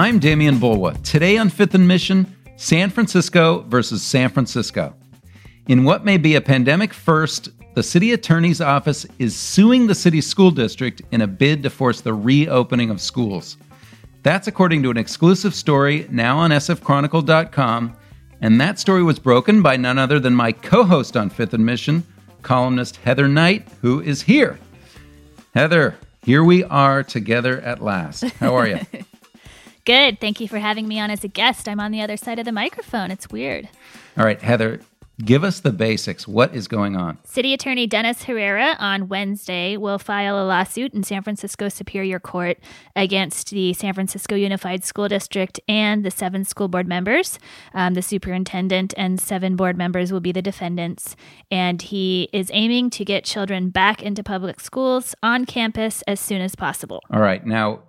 I'm Demian Bulwa. Today on Fifth and Mission, San Francisco versus San Francisco. In what may be a pandemic first, the city attorney's office is suing the city school district in a bid to force the reopening of schools. That's according to an exclusive story now on sfchronicle.com, and that story was broken by none other than my co host on Fifth and Mission, columnist Heather Knight, who is here. Heather, here we are together at last. How are you? Good. Thank you for having me on as a guest. I'm on the other side of the microphone. It's weird. All right, Heather, give us the basics. What is going on? City Attorney Dennis Herrera on Wednesday will file a lawsuit in San Francisco Superior Court against the San Francisco Unified School District and the seven school board members. Um, the superintendent and seven board members will be the defendants. And he is aiming to get children back into public schools on campus as soon as possible. All right. Now,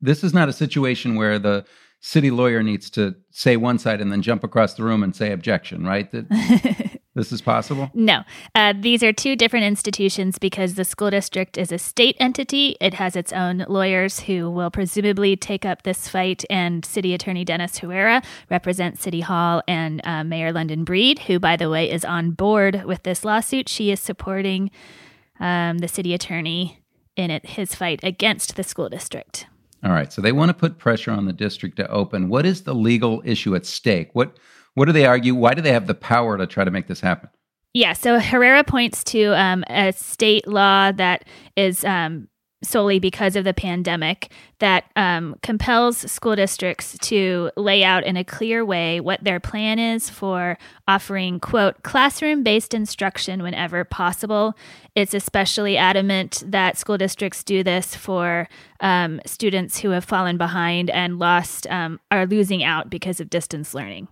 this is not a situation where the city lawyer needs to say one side and then jump across the room and say objection, right? That this is possible? No. Uh, these are two different institutions because the school district is a state entity. It has its own lawyers who will presumably take up this fight, and City Attorney Dennis Herrera represents City Hall and uh, Mayor London Breed, who, by the way, is on board with this lawsuit. She is supporting um, the city attorney in it, his fight against the school district. All right. So they want to put pressure on the district to open. What is the legal issue at stake? What what do they argue? Why do they have the power to try to make this happen? Yeah. So Herrera points to um, a state law that is um, solely because of the pandemic that um, compels school districts to lay out in a clear way what their plan is for offering quote classroom based instruction whenever possible. It's especially adamant that school districts do this for um, students who have fallen behind and lost um, are losing out because of distance learning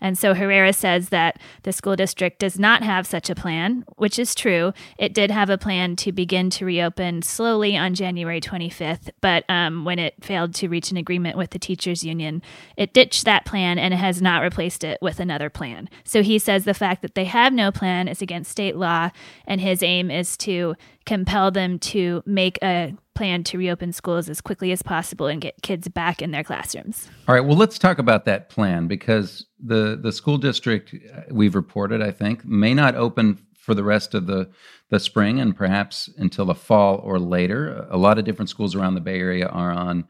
and so Herrera says that the school district does not have such a plan, which is true. It did have a plan to begin to reopen slowly on January 25th, but um, when it failed to reach an agreement with the teachers union, it ditched that plan and has not replaced it with another plan. So he says the fact that they have no plan is against state law, and his aim is to compel them to make a plan to reopen schools as quickly as possible and get kids back in their classrooms. All right, well let's talk about that plan because the the school district uh, we've reported I think may not open for the rest of the the spring and perhaps until the fall or later. A lot of different schools around the Bay Area are on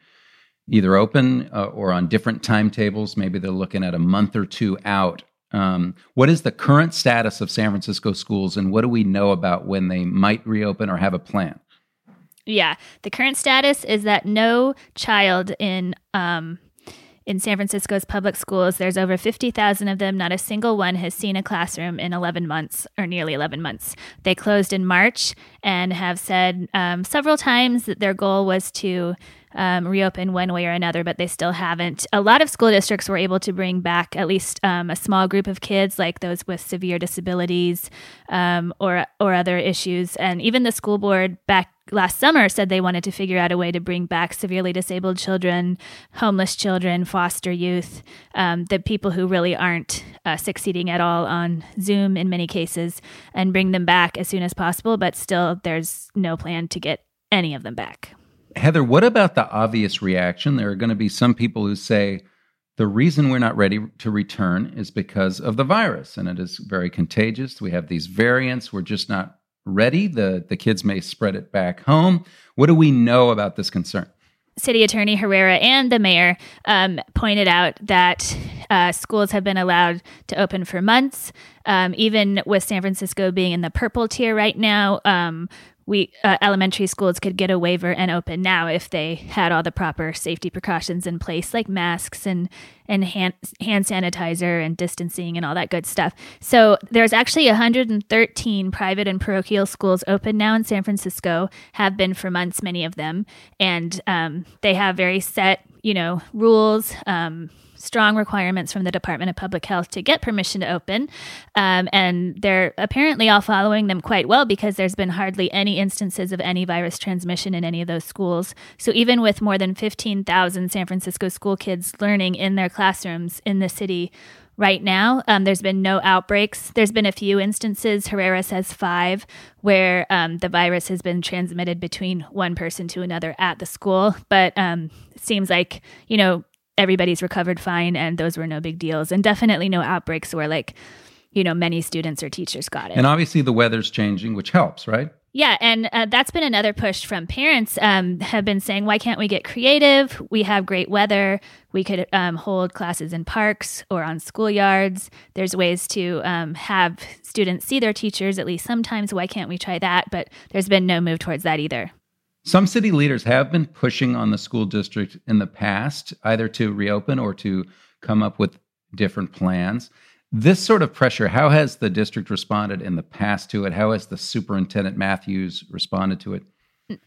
either open uh, or on different timetables. Maybe they're looking at a month or two out um, what is the current status of San Francisco schools, and what do we know about when they might reopen or have a plan? Yeah, the current status is that no child in um, in San Francisco's public schools, there's over 50,000 of them. Not a single one has seen a classroom in 11 months or nearly 11 months. They closed in March and have said um, several times that their goal was to um, reopen one way or another, but they still haven't. A lot of school districts were able to bring back at least um, a small group of kids, like those with severe disabilities um, or or other issues. And even the school board back last summer said they wanted to figure out a way to bring back severely disabled children, homeless children, foster youth, um, the people who really aren't uh, succeeding at all on Zoom in many cases, and bring them back as soon as possible. But still, there's no plan to get any of them back. Heather, what about the obvious reaction? There are going to be some people who say the reason we're not ready to return is because of the virus and it is very contagious. We have these variants. We're just not ready. The, the kids may spread it back home. What do we know about this concern? City Attorney Herrera and the mayor um, pointed out that uh, schools have been allowed to open for months, um, even with San Francisco being in the purple tier right now. Um, we uh, elementary schools could get a waiver and open now if they had all the proper safety precautions in place like masks and and hand hand sanitizer and distancing and all that good stuff. So there's actually 113 private and parochial schools open now in San Francisco have been for months many of them and um, they have very set you know rules um, strong requirements from the Department of Public Health to get permission to open. Um, and they're apparently all following them quite well because there's been hardly any instances of any virus transmission in any of those schools. So even with more than 15,000 San Francisco school kids learning in their classrooms in the city, right now. Um, there's been no outbreaks. There's been a few instances, Herrera says five, where um, the virus has been transmitted between one person to another at the school. But um, it seems like, you know, everybody's recovered fine and those were no big deals and definitely no outbreaks where like you know many students or teachers got it and obviously the weather's changing which helps right yeah, and uh, that's been another push from parents. Um, have been saying, why can't we get creative? We have great weather. We could um, hold classes in parks or on schoolyards. There's ways to um, have students see their teachers at least sometimes. Why can't we try that? But there's been no move towards that either. Some city leaders have been pushing on the school district in the past, either to reopen or to come up with different plans. This sort of pressure, how has the district responded in the past to it? How has the superintendent Matthews responded to it?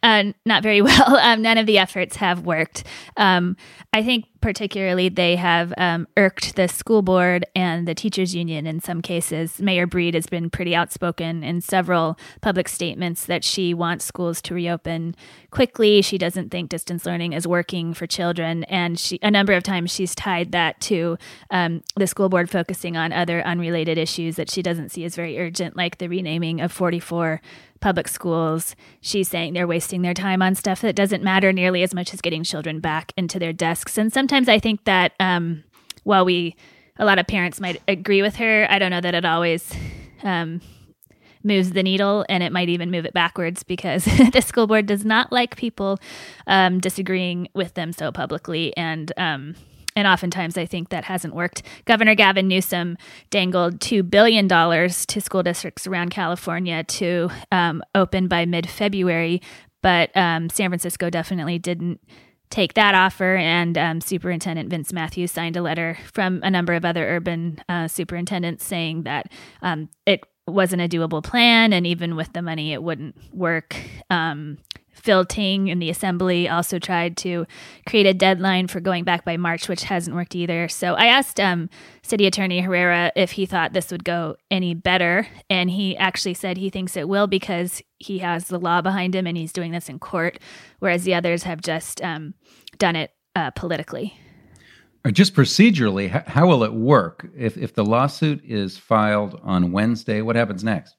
Uh, not very well. Um, none of the efforts have worked. Um, I think particularly they have um, irked the school board and the teachers union in some cases. Mayor Breed has been pretty outspoken in several public statements that she wants schools to reopen quickly. She doesn't think distance learning is working for children, and she a number of times she's tied that to um, the school board focusing on other unrelated issues that she doesn't see as very urgent, like the renaming of 44 public schools. She's saying they're wasting their time on stuff that doesn't matter nearly as much as getting children back into their desks. And sometimes I think that um, while we, a lot of parents might agree with her, I don't know that it always um, moves the needle and it might even move it backwards because the school board does not like people um, disagreeing with them so publicly. And um, and oftentimes, I think that hasn't worked. Governor Gavin Newsom dangled $2 billion to school districts around California to um, open by mid February, but um, San Francisco definitely didn't take that offer. And um, Superintendent Vince Matthews signed a letter from a number of other urban uh, superintendents saying that um, it wasn't a doable plan, and even with the money, it wouldn't work. Um, Phil Ting in the assembly also tried to create a deadline for going back by March, which hasn't worked either. So I asked um, City Attorney Herrera if he thought this would go any better. And he actually said he thinks it will because he has the law behind him and he's doing this in court, whereas the others have just um, done it uh, politically. Or just procedurally, how will it work? If, if the lawsuit is filed on Wednesday, what happens next?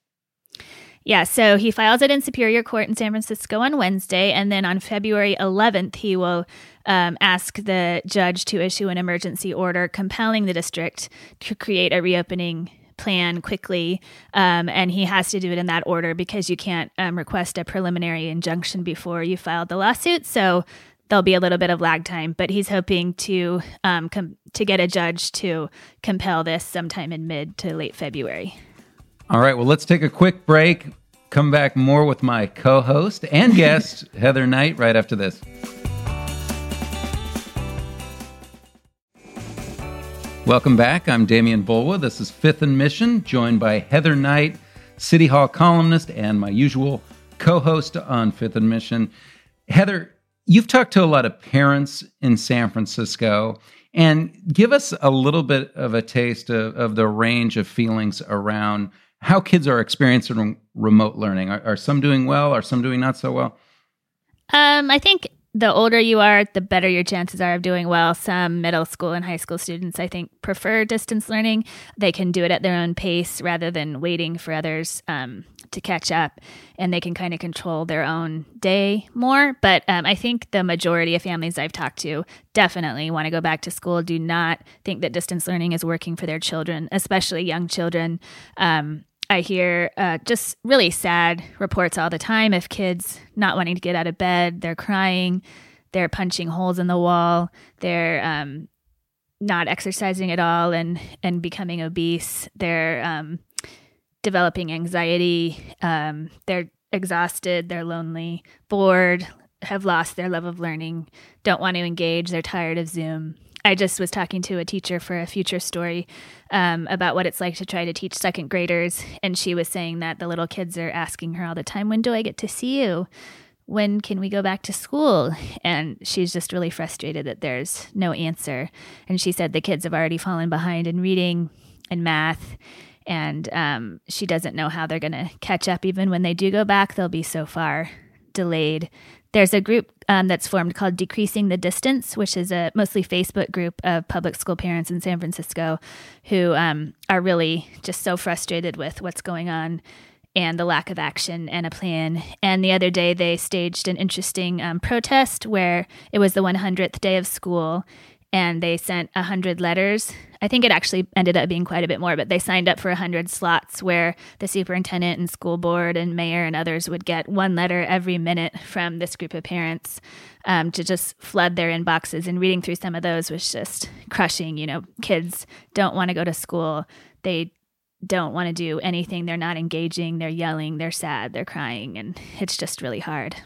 Yeah, so he files it in Superior Court in San Francisco on Wednesday, and then on February 11th, he will um, ask the judge to issue an emergency order compelling the district to create a reopening plan quickly. Um, and he has to do it in that order because you can't um, request a preliminary injunction before you filed the lawsuit. So there'll be a little bit of lag time, but he's hoping to um, com- to get a judge to compel this sometime in mid to late February. All right, well, let's take a quick break. Come back more with my co host and guest, Heather Knight, right after this. Welcome back. I'm Demian Bulwa. This is Fifth and Mission, joined by Heather Knight, City Hall columnist, and my usual co host on Fifth and Mission. Heather, you've talked to a lot of parents in San Francisco, and give us a little bit of a taste of, of the range of feelings around how kids are experiencing remote learning. Are, are, some doing well? Are some doing not so well? Um, I think the older you are, the better your chances are of doing well. Some middle school and high school students, I think, prefer distance learning. They can do it at their own pace rather than waiting for others um, to catch up, and they can kind of control their own day more. But um, I think the majority of families I've talked to definitely want to go back to school, do not think that distance learning is working for their children, especially young children. Um, I hear uh, just really sad reports all the time of kids not wanting to get out of bed. They're crying. They're punching holes in the wall. They're um, not exercising at all and and becoming obese. They're um, developing anxiety. Um, they're exhausted. They're lonely, bored, have lost their love of learning, don't want to engage. They're tired of Zoom. I just was talking to a teacher for a future story um, about what it's like to try to teach second graders. And she was saying that the little kids are asking her all the time, When do I get to see you? When can we go back to school? And she's just really frustrated that there's no answer. And she said the kids have already fallen behind in reading and math. And um, she doesn't know how they're going to catch up. Even when they do go back, they'll be so far delayed there's a group um, that's formed called Decreasing the Distance, which is a mostly Facebook group of public school parents in San Francisco who um, are really just so frustrated with what's going on and the lack of action and a plan. And the other day, they staged an interesting um, protest where it was the 100th day of school. And they sent 100 letters. I think it actually ended up being quite a bit more, but they signed up for 100 slots where the superintendent and school board and mayor and others would get one letter every minute from this group of parents um, to just flood their inboxes. And reading through some of those was just crushing. You know, kids don't want to go to school. They don't want to do anything. They're not engaging. They're yelling. They're sad. They're crying. And it's just really hard.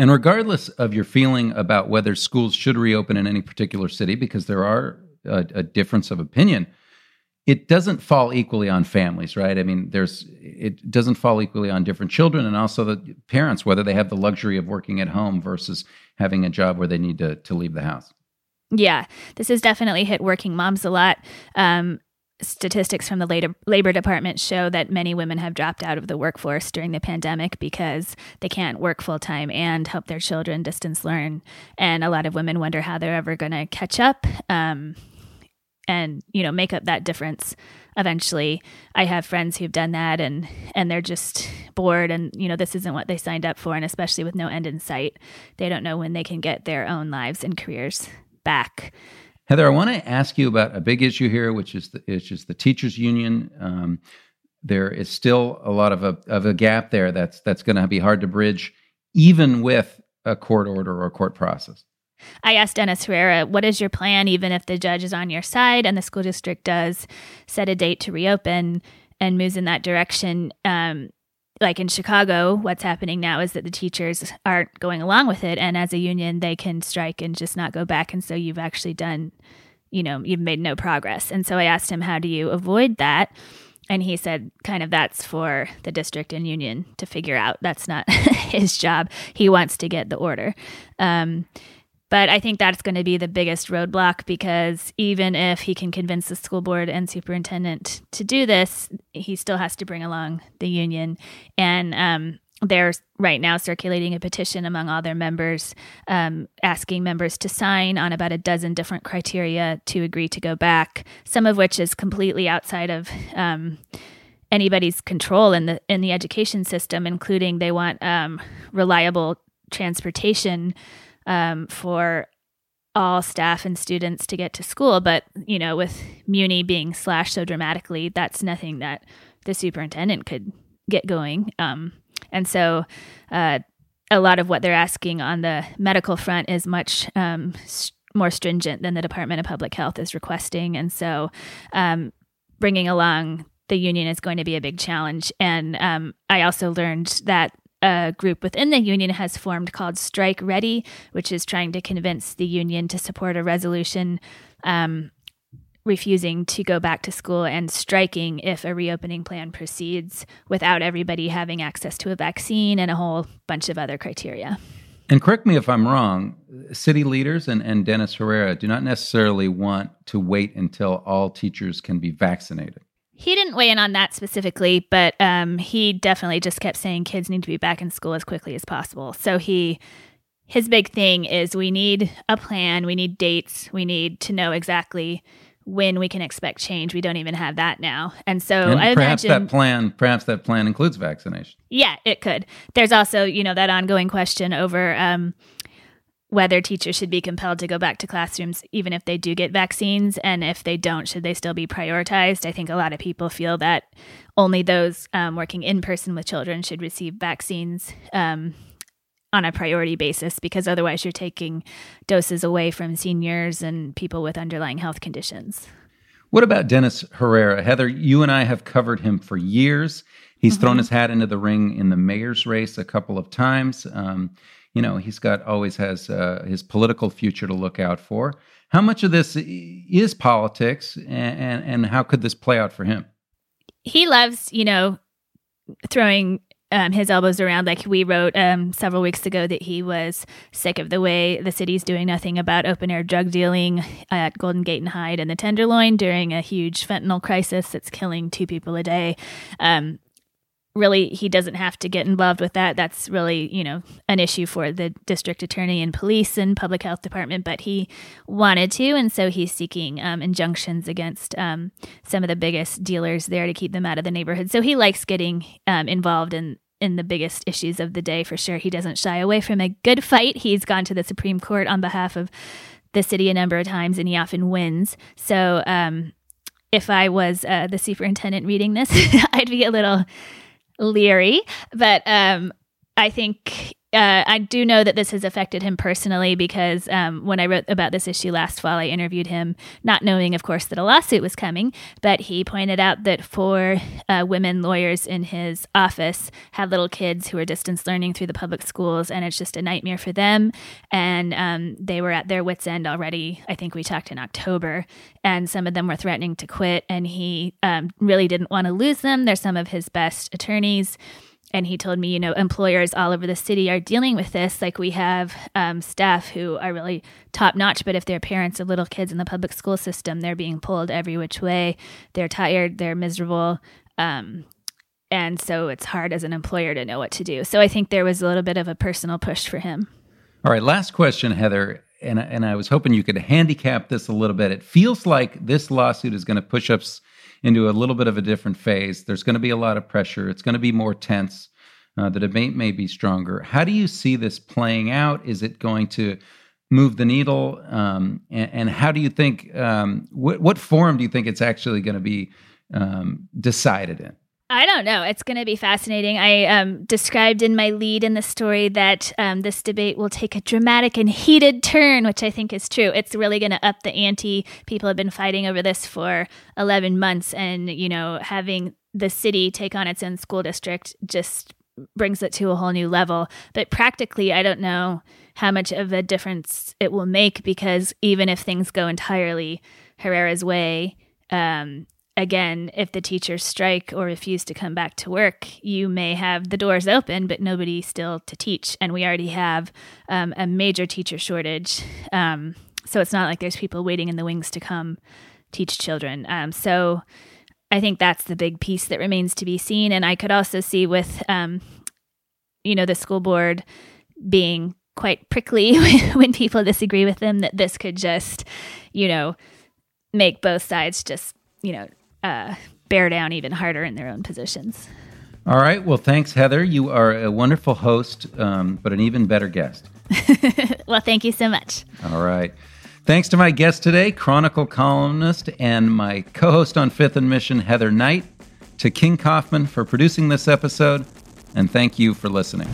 And regardless of your feeling about whether schools should reopen in any particular city, because there are a, a, difference of opinion, it doesn't fall equally on families, right? I mean, there's it doesn't fall equally on different children and also the parents, whether they have the luxury of working at home versus having a job where they need to to leave the house. Yeah, this has definitely hit working moms a lot. Um, statistics from the labor, labor department show that many women have dropped out of the workforce during the pandemic because they can't work full time and help their children distance learn. And a lot of women wonder how they're ever going to catch up um, and you know make up that difference eventually. I have friends who've done that and and they're just bored and you know this isn't what they signed up for and especially with no end in sight, they don't know when they can get their own lives and careers back. Heather, I want to ask you about a big issue here, which is the, which is the teachers' union. Um, there is still a lot of a of a gap there that's that's going to be hard to bridge, even with a court order or a court process. I asked Dennis Herrera, what is your plan, even if the judge is on your side and the school district does set a date to reopen and moves in that direction? Um, like in Chicago, what's happening now is that the teachers aren't going along with it. And as a union, they can strike and just not go back. And so you've actually done, you know, you've made no progress. And so I asked him, how do you avoid that? And he said, kind of that's for the district and union to figure out. That's not his job. He wants to get the order. Um, but I think that's going to be the biggest roadblock because even if he can convince the school board and superintendent to do this, he still has to bring along the union. And um, they're right now circulating a petition among all their members, um, asking members to sign on about a dozen different criteria to agree to go back, some of which is completely outside of. Um, anybody's control in the in the education system, including they want um, reliable transportation um, for all staff and students to get to school. But, you know, with Muni being slashed so dramatically, that's nothing that the superintendent could get going. Um, and so, uh, a lot of what they're asking on the medical front is much um, st- more stringent than the Department of Public Health is requesting. And so, um, bringing along the union is going to be a big challenge. And um, I also learned that a group within the union has formed called Strike Ready, which is trying to convince the union to support a resolution um, refusing to go back to school and striking if a reopening plan proceeds without everybody having access to a vaccine and a whole bunch of other criteria. And correct me if I'm wrong, city leaders and, and Dennis Herrera do not necessarily want to wait until all teachers can be vaccinated. He didn't weigh in on that specifically, but um, he definitely just kept saying kids need to be back in school as quickly as possible. So he, his big thing is we need a plan, we need dates, we need to know exactly when we can expect change. We don't even have that now, and so and I perhaps imagine, that plan, perhaps that plan includes vaccination. Yeah, it could. There's also you know that ongoing question over. Um, whether teachers should be compelled to go back to classrooms even if they do get vaccines and if they don't should they still be prioritized? I think a lot of people feel that only those um, working in person with children should receive vaccines um, on a priority basis because otherwise you're taking doses away from seniors and people with underlying health conditions. What about dennis herrera? Heather you and i have covered him for years. He's mm-hmm. thrown his hat into the ring in the mayor's race a couple of times. Um, you know he's got always has uh, his political future to look out for. How much of this is politics, and, and, and how could this play out for him? He loves, you know, throwing um, his elbows around. Like we wrote um, several weeks ago that he was sick of the way the city's doing nothing about open air drug dealing at Golden Gate and Hyde and the Tenderloin during a huge fentanyl crisis that's killing two people a day. Um, really he doesn't have to get involved with that. That's really you know an issue for the district attorney and police and public health department but he wanted to and so he's seeking um, injunctions against um, some of the biggest dealers there to keep them out of the neighborhood. So he likes getting um, involved in in the biggest issues of the day for sure. He doesn't shy away from a good fight. He's gone to the supreme court on behalf of the city a number of times, and he often wins. So, um, if I was uh, the superintendent reading this, I'd be a little leery. But um, I think uh, I do know that this has affected him personally because um, when I wrote about this issue last fall, I interviewed him, not knowing, of course, that a lawsuit was coming. But he pointed out that four uh, women lawyers in his office had little kids who are distance learning through the public schools, and it's just a nightmare for them. And um, they were at their wits' end already. I think we talked in October, and some of them were threatening to quit, and he um, really didn't want to lose them. They're some of his best attorneys and he told me, you know, employers all over the city are dealing with this. Like we have um, staff who are really top notch, but if they're parents of little kids in the public school system, they're being pulled every which way. They're tired, they're miserable. Um, and so it's hard as an employer to know what to do. So I think there was a little bit of a personal push for him. All right, last question, Heather. And, and I was hoping you could handicap this a little bit. It feels like this lawsuit is going to push us into a little bit of a different phase. There's going to be a lot of pressure. It's going to be more tense. Uh, the debate may be stronger. How do you see this playing out? Is it going to move the needle? Um, and, and, how do you think? Um, wh- what forum do you think it's actually going to be um, decided in? I don't know. It's going to be fascinating. I um, described in my lead in the story that um, this debate will take a dramatic and heated turn, which I think is true. It's really going to up the ante. People have been fighting over this for 11 months, and, you know, having the city take on its own school district just brings it to a whole new level. But practically, I don't know how much of a difference it will make because even if things go entirely Herrera's way, um, again, if the teachers strike or refuse to come back to work, you may have the doors open, but nobody still to teach. And we already have um, a major teacher shortage. Um, so it's not like there's people waiting in the wings to come teach children. Um, so I think that's the big piece that remains to be seen. And I could also see with, um, you know, the school board being quite prickly when people disagree with them that this could just, you know, make both sides just, you know, uh, bear down even harder in their own positions. All right. Well, thanks, Heather. You are a wonderful host, um, but an even better guest. well, thank you so much. All right. Thanks to my guest today, Chronicle columnist and my co host on Fifth and Mission, Heather Knight, to King Kaufman for producing this episode, and thank you for listening.